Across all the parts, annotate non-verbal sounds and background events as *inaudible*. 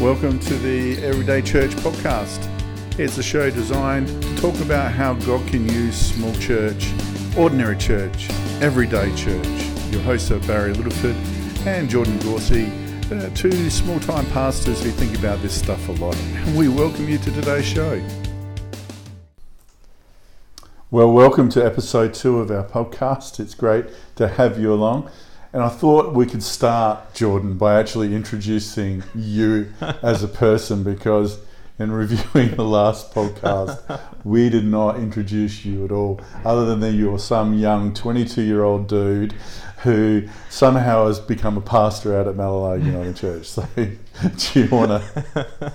Welcome to the Everyday Church podcast. It's a show designed to talk about how God can use small church, ordinary church, everyday church. Your hosts are Barry Littleford and Jordan Gorsey, uh, two small time pastors who think about this stuff a lot. And we welcome you to today's show. Well, welcome to episode two of our podcast. It's great to have you along. And I thought we could start, Jordan, by actually introducing you *laughs* as a person because in reviewing the last podcast, we did not introduce you at all, other than that you were some young 22 year old dude who somehow has become a pastor out at Mallala Uniting Church. So, *laughs* do you want to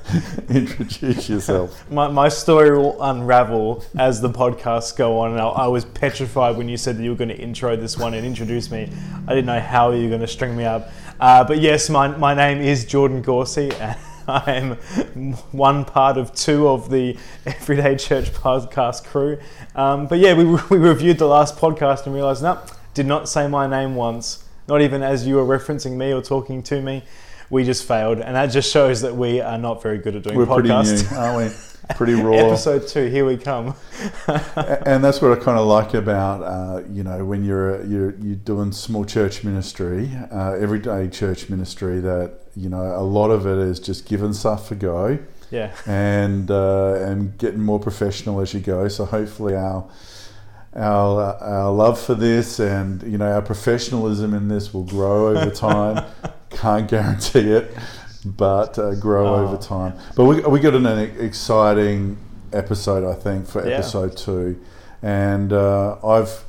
*laughs* introduce yourself? My, my story will unravel as the podcasts go on. And I, I was petrified when you said that you were going to intro this one and introduce me. I didn't know how you were going to string me up. Uh, but yes, my, my name is Jordan Gorsey. *laughs* And I am one part of two of the Everyday Church podcast crew. Um, but yeah, we, we reviewed the last podcast and realized, no, did not say my name once, not even as you were referencing me or talking to me. We just failed, and that just shows that we are not very good at doing We're podcasts. pretty new, aren't we? *laughs* Pretty raw. Episode two, here we come. and that's what I kind of like about uh, you know when you're you're you're doing small church ministry, uh, everyday church ministry. That you know a lot of it is just giving stuff a go, yeah, and uh, and getting more professional as you go. So hopefully our our, our love for this and you know our professionalism in this will grow over *laughs* time. Can't guarantee it, but uh, grow Oh. over time. But we we got an exciting episode, I think, for Yeah. episode two, and uh, I've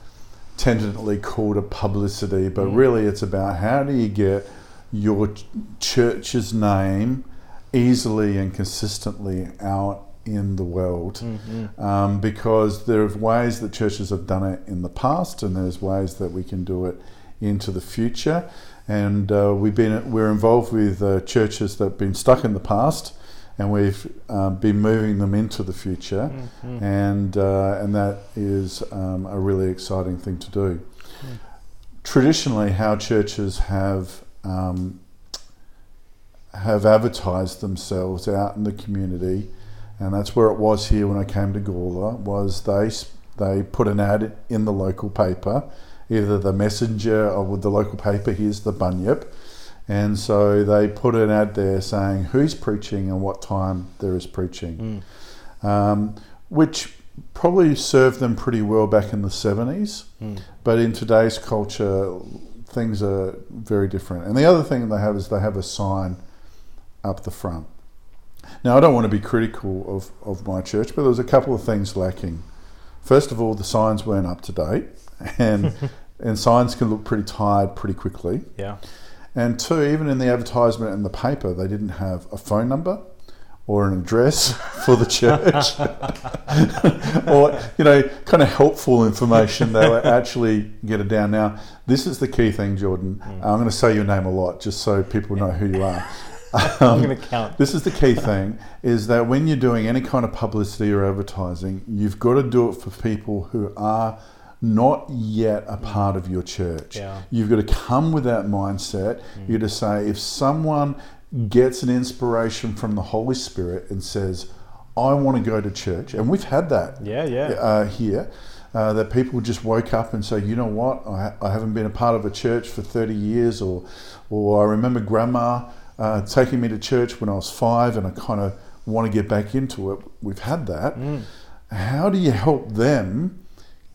tentatively called it publicity, but Mm. really it's about how do you get your ch- church's name easily and consistently out in the world Mhm. um, because there are ways that churches have done it in the past, and there's ways that we can do it into the future. And uh, we've been we're involved with uh, churches that have been stuck in the past, and we've um, been moving them into the future, Mhm. and uh, and that is um, a really exciting thing to do. Traditionally, how churches have um, have advertised themselves out in the community and that's where it was here when I came to Gawler. Was they they put an ad in the local paper, either the Messenger or with the local paper. Here's the Bunyip, and so they put an ad there saying who's preaching and what time there is preaching, Mm. um, which probably served them pretty well back in the seventies. Mm. But in today's culture, things are very different. And the other thing they have is they have a sign up the front. Now, I don't want to be critical of, of my church, but there was a couple of things lacking. First of all, the signs weren't up to date, *laughs* and and signs can look pretty tired pretty quickly. Yeah. And two, even in the advertisement in the paper, they didn't have a phone number or an address *laughs* for the church, *laughs* or you know, kind of helpful information that would actually get it down. Now, this is the key thing, Jordan. Mm. I'm going to say your name a lot just so people know who you are. *laughs* I'm going to count. this is the key thing is that when you're doing any kind of publicity or advertising, you've got to do it for people who are not yet a part of your church. Yeah. You've got to come with that mindset. You've got to say, if someone gets an inspiration from the Holy Spirit and says, I want to go to church, and we've had that Yeah, yeah. uh, here. Uh, that people just woke up and say, you know what, I, I haven't been a part of a church for 30 years, or, or I remember grandma uh, taking me to church when I was five and I kind of want to get back into it. We've had that. Mm. How do you help them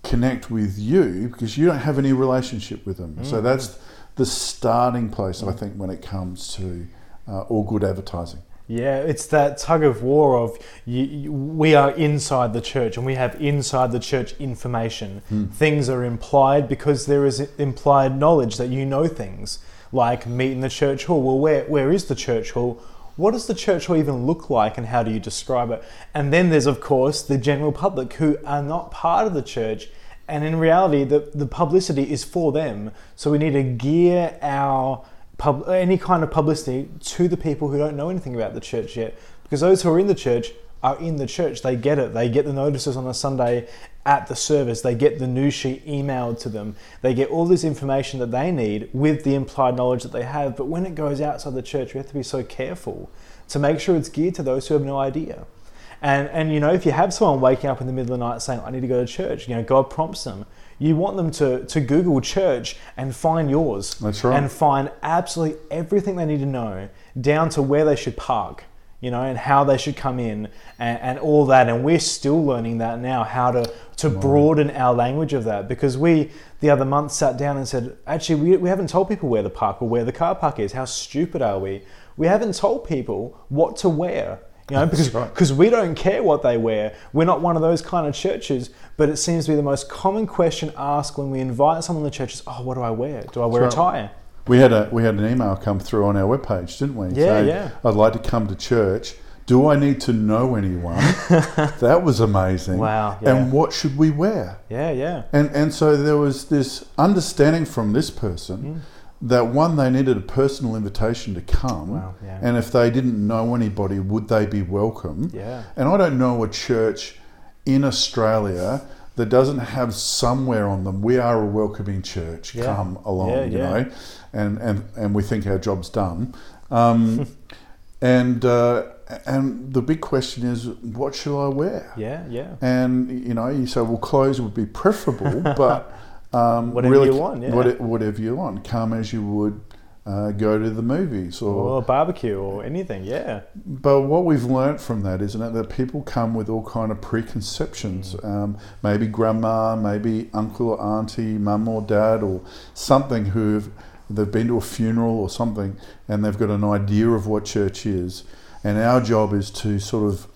connect with you because you don't have any relationship with them? So Mm. that's the starting place, I think, when it comes to uh, all good advertising. Yeah, it's that tug of war of you, you, we are inside the church and we have inside the church information. Hmm. Things are implied because there is implied knowledge that you know things, like meet in the church hall. Well, where, where is the church hall? What does the church hall even look like and how do you describe it? And then there's, of course, the general public who are not part of the church. And in reality, the, the publicity is for them. So we need to gear our pub, any kind of publicity to the people who don't know anything about the church yet. Because those who are in the church are in the church. They get it. They get the notices on a Sunday at the service. They get the news sheet emailed to them. They get all this information that they need with the implied knowledge that they have. But when it goes outside the church, we have to be so careful to make sure it's geared to those who have no idea. And, and you know, if you have someone waking up in the middle of the night saying, I need to go to church, you know, God prompts them. You want them to, to Google church and find yours. That's right. And find absolutely everything they need to know, down to where they should park, you know, and how they should come in and, and all that. And we're still learning that now, how to, to broaden our language of that. Because we, the other month, sat down and said, actually, we, we haven't told people where the park or where the car park is. How stupid are we? We haven't told people what to wear. You know, *laughs* because right. because we don't care what they wear. We're not one of those kind of churches. But it seems to be the most common question asked when we invite someone to the church is, "Oh, what do I wear? Do I wear a tie?" We had a we had an email come through on our webpage, didn't we? Yeah, Saying, yeah. I'd like to come to church. Do I need to know anyone? *laughs* that was amazing. Wow, yeah. And what should we wear? Yeah, yeah, And and so there was this understanding from this person Mm. that one they needed a personal invitation to come, Wow, yeah. and if they didn't know anybody, would they be welcome? yeah. And I don't know a church in Australia that doesn't have somewhere on them. We are a welcoming church. Yeah. Come along, Yeah, you yeah. know, and and and we think our job's done. Um, *laughs* and uh, and the big question is, what shall I wear? Yeah, yeah. And you know, you say, well, clothes would be preferable, *laughs* but um, Whatever really, you want, yeah. what- whatever you want. Come as you would uh, go to the movies, or Or a barbecue or anything. Yeah, but what we've learnt from that, isn't it, that people come with all kind of preconceptions. Um, maybe grandma, maybe uncle or auntie, mum or dad, or something who've they've been to a funeral or something, and they've got an idea of what church is. And our job is to sort of,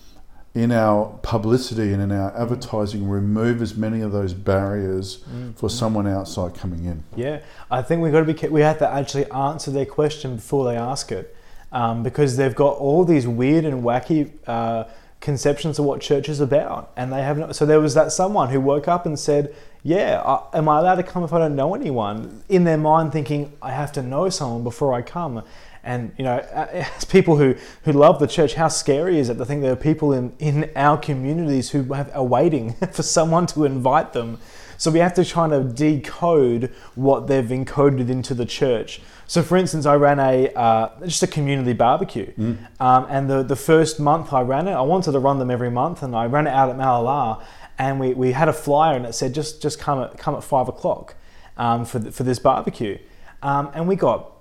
in our publicity and in our advertising, remove as many of those barriers for someone outside coming in. yeah. I think we've got to be. We have to actually answer their question before they ask it, um, because they've got all these weird and wacky uh, conceptions of what church is about, and they have. No, so there was that someone who woke up and said, "Yeah, I, am I allowed to come if I don't know anyone?" In their mind, thinking, "I have to know someone before I come." And you know, *laughs* as people who, who love the church, how scary is it to think there are people in, in our communities who have, are waiting *laughs* for someone to invite them? So we have to try to decode what they've encoded into the church. So, for instance, I ran a uh, just a community barbecue, um, and the the first month I ran it, I wanted to run them every month, and I ran it out at Mallala, and we, we had a flyer and it said just just come at come at five o'clock um, for th- for this barbecue, um, and we got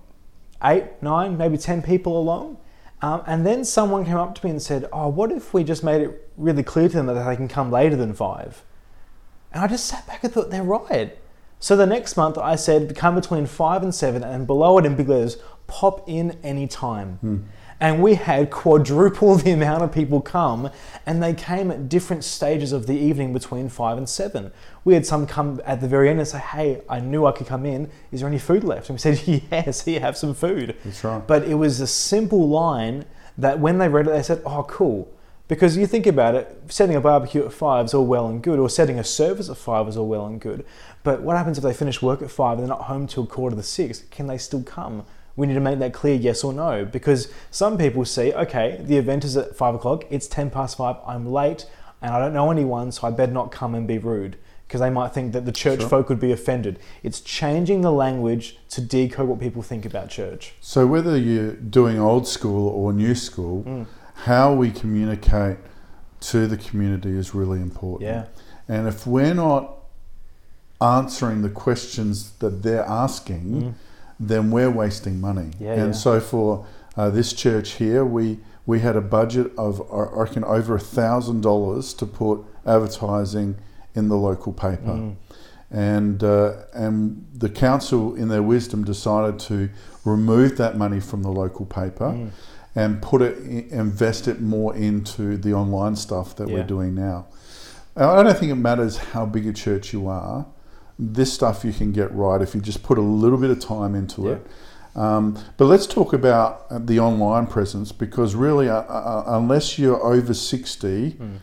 eight, nine, maybe 10 people along. Um, and then someone came up to me and said, Oh, what if we just made it really clear to them that they can come later than five? And I just sat back and thought, They're right. So the next month I said, Come between five and seven, and below it in big letters, pop in any time. And we had quadruple *laughs* the amount of people come, and they came at different stages of the evening between five and seven. We had some come at the very end and say, Hey, I knew I could come in. Is there any food left? And we said, *laughs* Yes, here, have some food. That's right. But it was a simple line that when they read it, they said, Oh, cool. Because you think about it, setting a barbecue at five is all well and good, or setting a service at five is all well and good. But what happens if they finish work at five and they're not home till quarter to six? Can they still come? We need to make that clear, yes or no, because some people see, okay, the event is at five o'clock, it's 10 past five, I'm late, and I don't know anyone, so I better not come and be rude, because they might think that the church Sure. folk would be offended. It's changing the language to decode what people think about church. So whether you're doing old school or new school, Mm. how we communicate to the community is really important. Yeah. And if we're not answering the questions that they're asking, then we're wasting money. Yeah, and yeah. so for uh, this church here, we we had a budget of I reckon over a thousand dollars to put advertising in the local paper. Mm. And uh, and the council, in their wisdom, decided to remove that money from the local paper Mm. and put it, invest it more into the online stuff that Yeah. we're doing now. I don't think it matters how big a church you are. This stuff you can get right if you just put a little bit of time into Yeah. it. Um, but let's talk about uh, the online presence because really, uh, uh, unless you're over 60, Mm.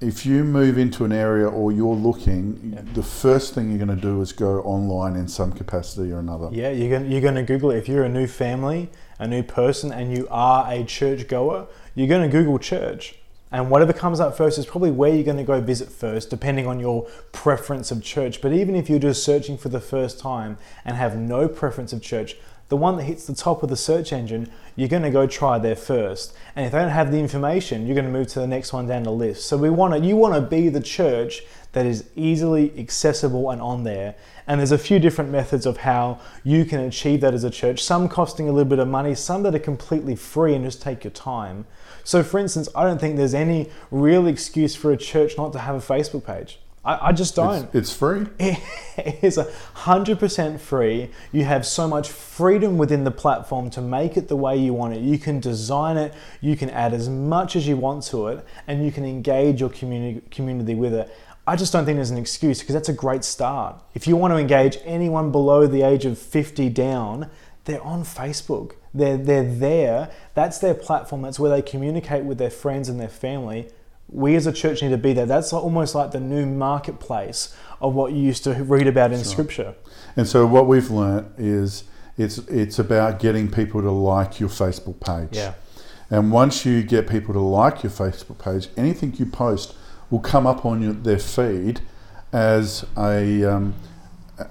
if you move into an area or you're looking, Yeah. the first thing you're going to do is go online in some capacity or another. Yeah, you're going you're going to Google it. If you're a new family, a new person, and you are a church goer, you're going to Google church. And whatever comes up first is probably where you're going to go visit first, depending on your preference of church. But even if you're just searching for the first time and have no preference of church, the one that hits the top of the search engine, you're going to go try there first. And if they don't have the information, you're going to move to the next one down the list. So we want to, you want to be the church that is easily accessible and on there. And there's a few different methods of how you can achieve that as a church. Some costing a little bit of money, some that are completely free and just take your time. So, for instance, I don't think there's any real excuse for a church not to have a Facebook page. I, I just don't. It's, it's free. *laughs* It is a hundred percent free. You have so much freedom within the platform to make it the way you want it. You can design it. You can add as much as you want to it, and you can engage your community community with it. I just don't think there's an excuse because that's a great start. If you want to engage anyone below the age of 50 down, they're on Facebook. They're, they're there. That's their platform. That's where they communicate with their friends and their family. We as a church need to be there. That's almost like the new marketplace of what you used to read about in Scripture. And so what we've learnt is it's it's about getting people to like your Facebook page. Yeah. And once you get people to like your Facebook page, anything you post will come up on your, their feed as a um,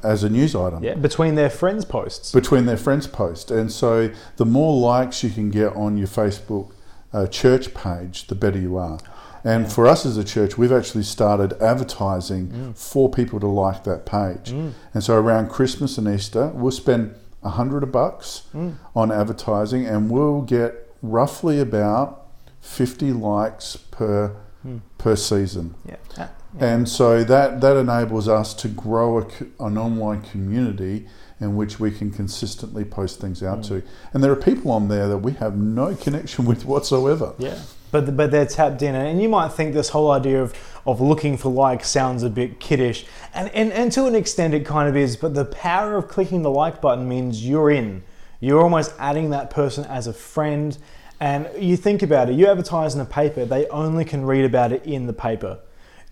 as a news item. Yeah, between their friends' posts. Between their friends' posts. and so the more likes you can get on your Facebook uh, church page, the better you are. And yeah. for us as a church, we've actually started advertising mm. for people to like that page. Mm. And so around Christmas and Easter, we'll spend a hundred bucks mm. on advertising, and we'll get roughly about fifty likes per mm. per season. Yeah. Yeah. And so that, that enables us to grow a, an online community in which we can consistently post things out mm. to. And there are people on there that we have no connection with whatsoever. Yeah. But, but they're tapped in. And you might think this whole idea of, of looking for likes sounds a bit kiddish. And, and, and to an extent, it kind of is. But the power of clicking the like button means you're in. You're almost adding that person as a friend and you think about it, you advertise in a paper, they only can read about it in the paper.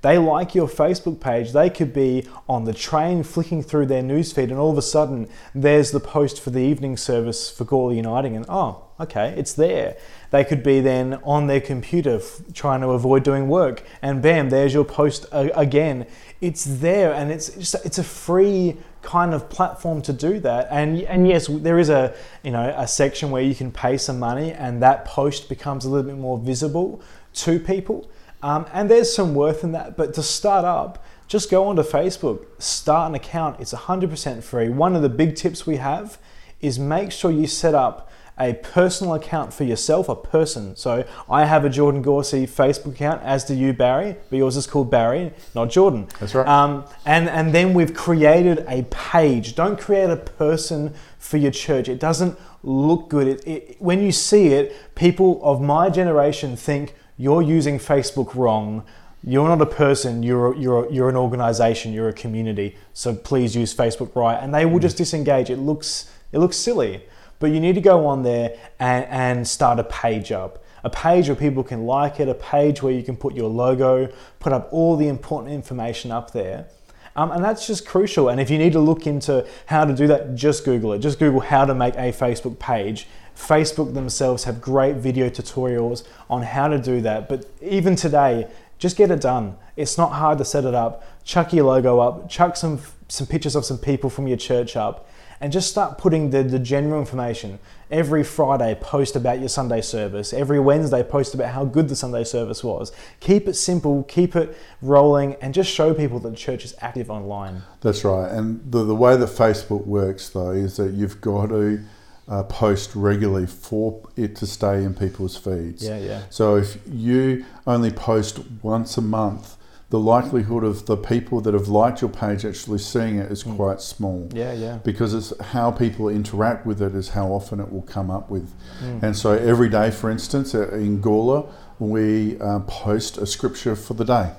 They like your Facebook page, they could be on the train flicking through their newsfeed, and all of a sudden there's the post for the evening service for Gawler Uniting, and oh, okay, it's there. They could be then on their computer f- trying to avoid doing work, and bam, there's your post a- again. It's there, and it's just, it's a free kind of platform to do that. And and yes, there is a you know a section where you can pay some money, and that post becomes a little bit more visible to people. Um, and there's some worth in that. But to start up, just go onto Facebook, start an account. It's 100% free. One of the big tips we have is make sure you set up a personal account for yourself, a person. So I have a Jordan Gorsey Facebook account, as do you, Barry, but yours is called Barry, not Jordan. That's right. Um, and, and then we've created a page. Don't create a person for your church. It doesn't look good. It, it, when you see it, people of my generation think you're using Facebook wrong. You're not a person, you're, you're, you're an organization, you're a community. So please use Facebook right. And they will just disengage. It looks, it looks silly. But you need to go on there and, and start a page up. A page where people can like it, a page where you can put your logo, put up all the important information up there. Um, and that's just crucial. And if you need to look into how to do that, just Google it. Just Google how to make a Facebook page. Facebook themselves have great video tutorials on how to do that. But even today, just get it done. It's not hard to set it up. Chuck your logo up, chuck some, some pictures of some people from your church up, and just start putting the, the general information. Every Friday, post about your Sunday service. Every Wednesday, post about how good the Sunday service was. Keep it simple, keep it rolling, and just show people that the church is active online. That's right. And the, the way that Facebook works, though, is that you've got to uh, post regularly for it to stay in people's feeds. Yeah, yeah. So if you only post once a month, the likelihood of the people that have liked your page actually seeing it is mm. quite small. Yeah, yeah. Because it's how people interact with it is how often it will come up with. Mm. And so every day, for instance, uh, in Gawler, we uh, post a scripture for the day.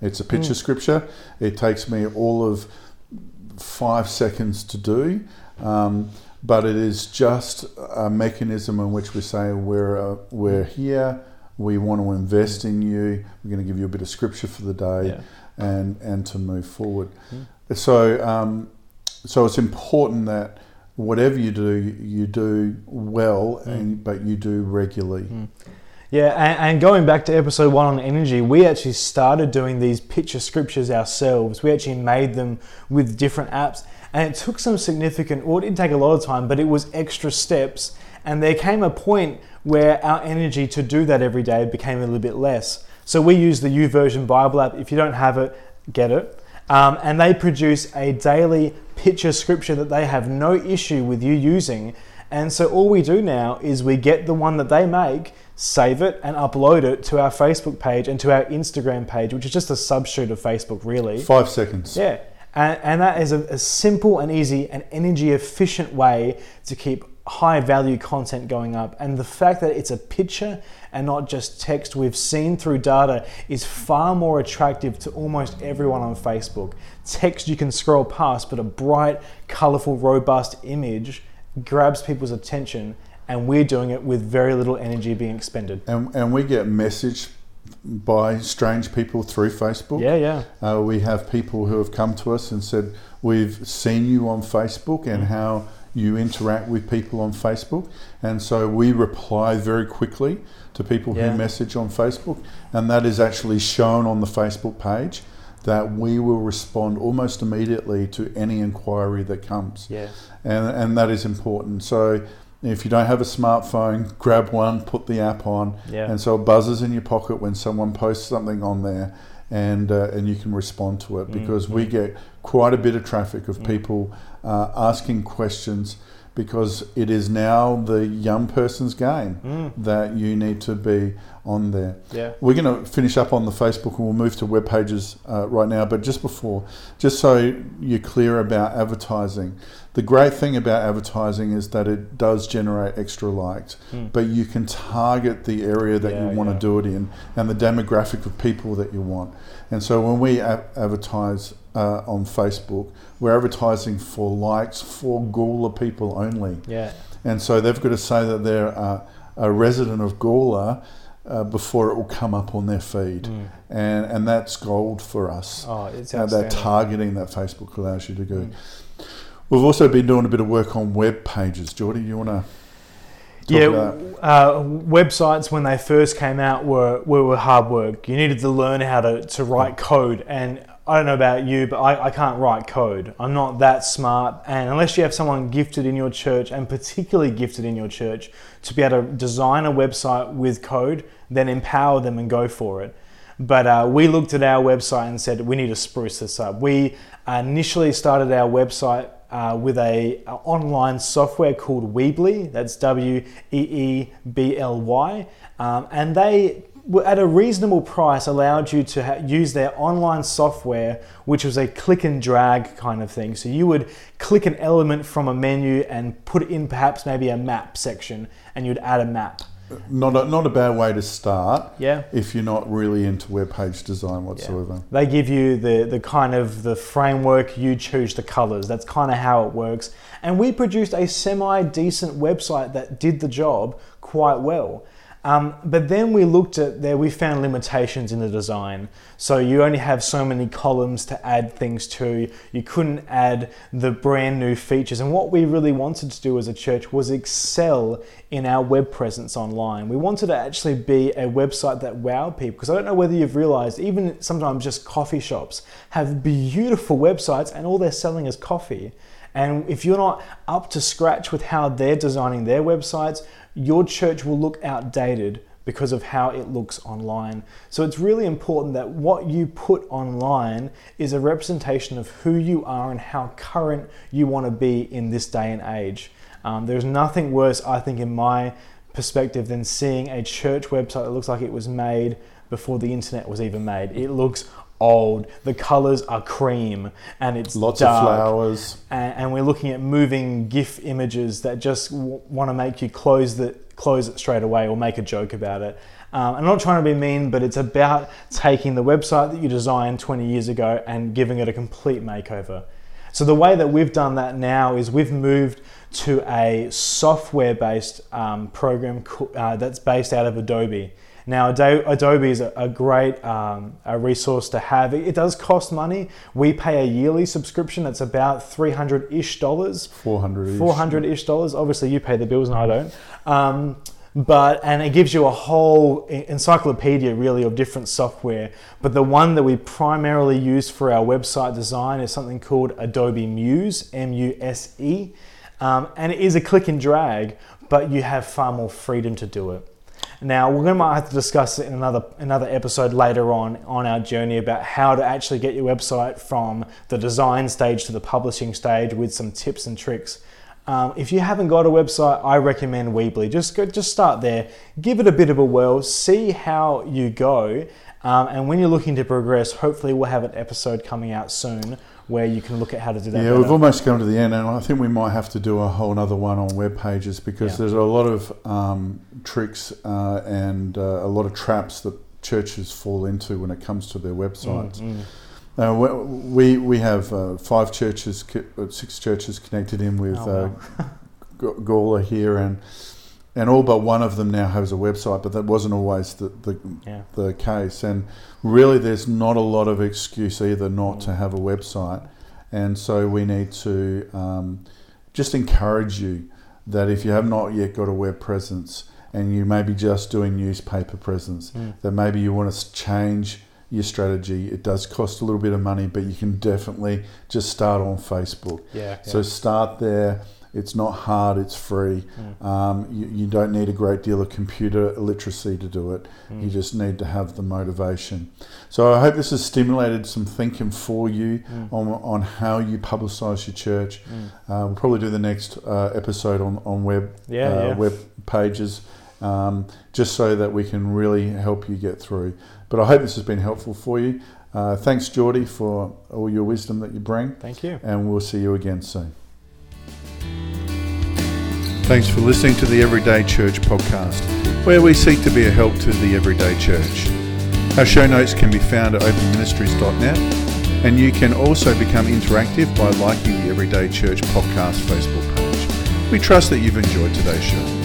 It's a picture mm. scripture. It takes me all of five seconds to do. Um, but it is just a mechanism in which we say we're, uh, we're here we want to invest in you. We're going to give you a bit of scripture for the day, yeah. and and to move forward. Mm. So um, so it's important that whatever you do, you do well, mm. and but you do regularly. Mm. Yeah, and, and going back to episode one on energy, we actually started doing these picture scriptures ourselves. We actually made them with different apps, and it took some significant, well, it didn't take a lot of time, but it was extra steps. And there came a point where our energy to do that every day became a little bit less. So we use the YouVersion Bible app. If you don't have it, get it. Um, and they produce a daily picture scripture that they have no issue with you using. And so all we do now is we get the one that they make, save it, and upload it to our Facebook page and to our Instagram page, which is just a subshoot of Facebook, really. Five seconds. Yeah. And, and that is a, a simple and easy and energy efficient way to keep high value content going up. And the fact that it's a picture and not just text we've seen through data is far more attractive to almost everyone on Facebook. Text you can scroll past, but a bright, colorful, robust image grabs people's attention. And we're doing it with very little energy being expended. And, and we get messaged by strange people through Facebook. Yeah, yeah. Uh, we have people who have come to us and said, We've seen you on Facebook and how you interact with people on Facebook. And so we reply very quickly to people Yeah. who message on Facebook. And that is actually shown on the Facebook page that we will respond almost immediately to any inquiry that comes. Yeah. And, and that is important. So if you don't have a smartphone, grab one, put the app on, Yeah. and so it buzzes in your pocket when someone posts something on there, and uh, and you can respond to it because we get quite a bit of traffic of people uh, asking questions because it is now the young person's game that you need to be on there. Yeah. We're going to finish up on the Facebook and we'll move to web pages uh, right now. But just before, just so you're clear about advertising, the great thing about advertising is that it does generate extra likes, but you can target the area that. Yeah, you want yeah. to do it in and the demographic of people that you want. And so when we a- advertise uh, on Facebook, we're advertising for likes for Gawler people only. Yeah. And so they've got to say that they're uh, a resident of Gawler uh, before it will come up on their feed. And, and that's gold for us. Oh, it's Uh, that. Targeting that Facebook allows you to do. We've also been doing a bit of work on web pages. Geordie, you want to yeah, uh, websites when they first came out were, were, were hard work. You needed to learn how to, to write code. And I don't know about you, but I, I can't write code. I'm not that smart. And unless you have someone gifted in your church, and particularly gifted in your church, to be able to design a website with code, then empower them and go for it. But uh, we looked at our website and said we need to spruce this up. We initially started our website uh, with a, a online software called Weebly. That's W E E B L Y, um, and they at a reasonable price allowed you to ha- use their online software, which was a click and drag kind of thing. So you would click an element from a menu and put it in perhaps maybe a map section, and you'd add a map. Uh, not a, not a bad way to start Yeah. if you're not really into web page design whatsoever. They give you the, the kind of the framework, you choose the colors. That's kind of how it works. And we produced a semi decent website that did the job quite well. Um, but then we looked at there, we found limitations in the design. So you only have so many columns to add things to. You couldn't add the brand new features. And what we really wanted to do as a church was excel in our web presence online. We wanted to actually be a website that wowed people. Because I don't know whether you've realized, even sometimes just coffee shops have beautiful websites and all they're selling is coffee. And if you're not up to scratch with how they're designing their websites, your church will look outdated because of how it looks online. So it's really important that what you put online is a representation of who you are and how current you want to be in this day and age. Um, there's nothing worse, I think, in my perspective, than seeing a church website that looks like it was made before the internet was even made. It looks old. The colors are cream and it's Lots dark of flowers. and, and we're looking at moving GIF images that just w- want to make you close the close it straight away or make a joke about it. Um, I'm not trying to be mean, but it's about taking the website that you designed 20 years ago and giving it a complete makeover. So the way that we've done that now is we've moved to a software-based um, program co- uh, that's based out of Adobe. Now, Adobe is a, great um, a resource to have. It, it does cost money. We pay a yearly subscription. That's about 300 ish dollars. 400 400 ish dollars. Obviously, you pay the bills and I don't. Um, but and it gives you a whole encyclopedia really of different software. But the one that we primarily use for our website design is something called Adobe Muse, M-U-S-E, um, and it is a click and drag, but you have far more freedom to do it. Now we're going to have to discuss it in another another episode later on on our journey about how to actually get your website from the design stage to the publishing stage with some tips and tricks. Um, if you haven't got a website, I recommend Weebly. Just go, just start there, give it a bit of a whirl, see how you go, um, and when you're looking to progress, hopefully we'll have an episode coming out soon where you can look at how to do that. Yeah, better. we've almost come to the end, and I think we might have to do a whole other one on web pages because Yeah. there's a lot of um, tricks uh, and uh, a lot of traps that churches fall into when it comes to their websites. Mm, mm. Uh, we we have uh, five churches, uh, six churches connected in with Oh, uh, Gawler here, and and all but one of them now has a website, but that wasn't always the, the Yeah. the case. And really, there's not a lot of excuse either not to have a website, and so we need to um, just encourage you that if you have not yet got a web presence and you may be just doing newspaper presence, Mm. that maybe you want to change your strategy. It does cost a little bit of money, but you can definitely just start on Facebook. Yeah. So start there. It's not hard. It's free. Mm. Um, you, you don't need a great deal of computer literacy to do it. Mm. You just need to have the motivation. So I hope this has stimulated some thinking for you Mm. on, on how you publicise your church. Uh, we'll probably do the next uh, episode on, on web Yeah, uh, yeah. web pages, um, just so that we can really help you get through. But I hope this has been helpful for you. Uh, thanks, Geordie, for all your wisdom that you bring, Thank you. and we'll see you again soon. Thanks for listening to the Everyday Church podcast, where we seek to be a help to the everyday church. Our show notes can be found at openministries.net, and you can also become interactive by liking the Everyday Church podcast Facebook page. We trust that you've enjoyed today's show.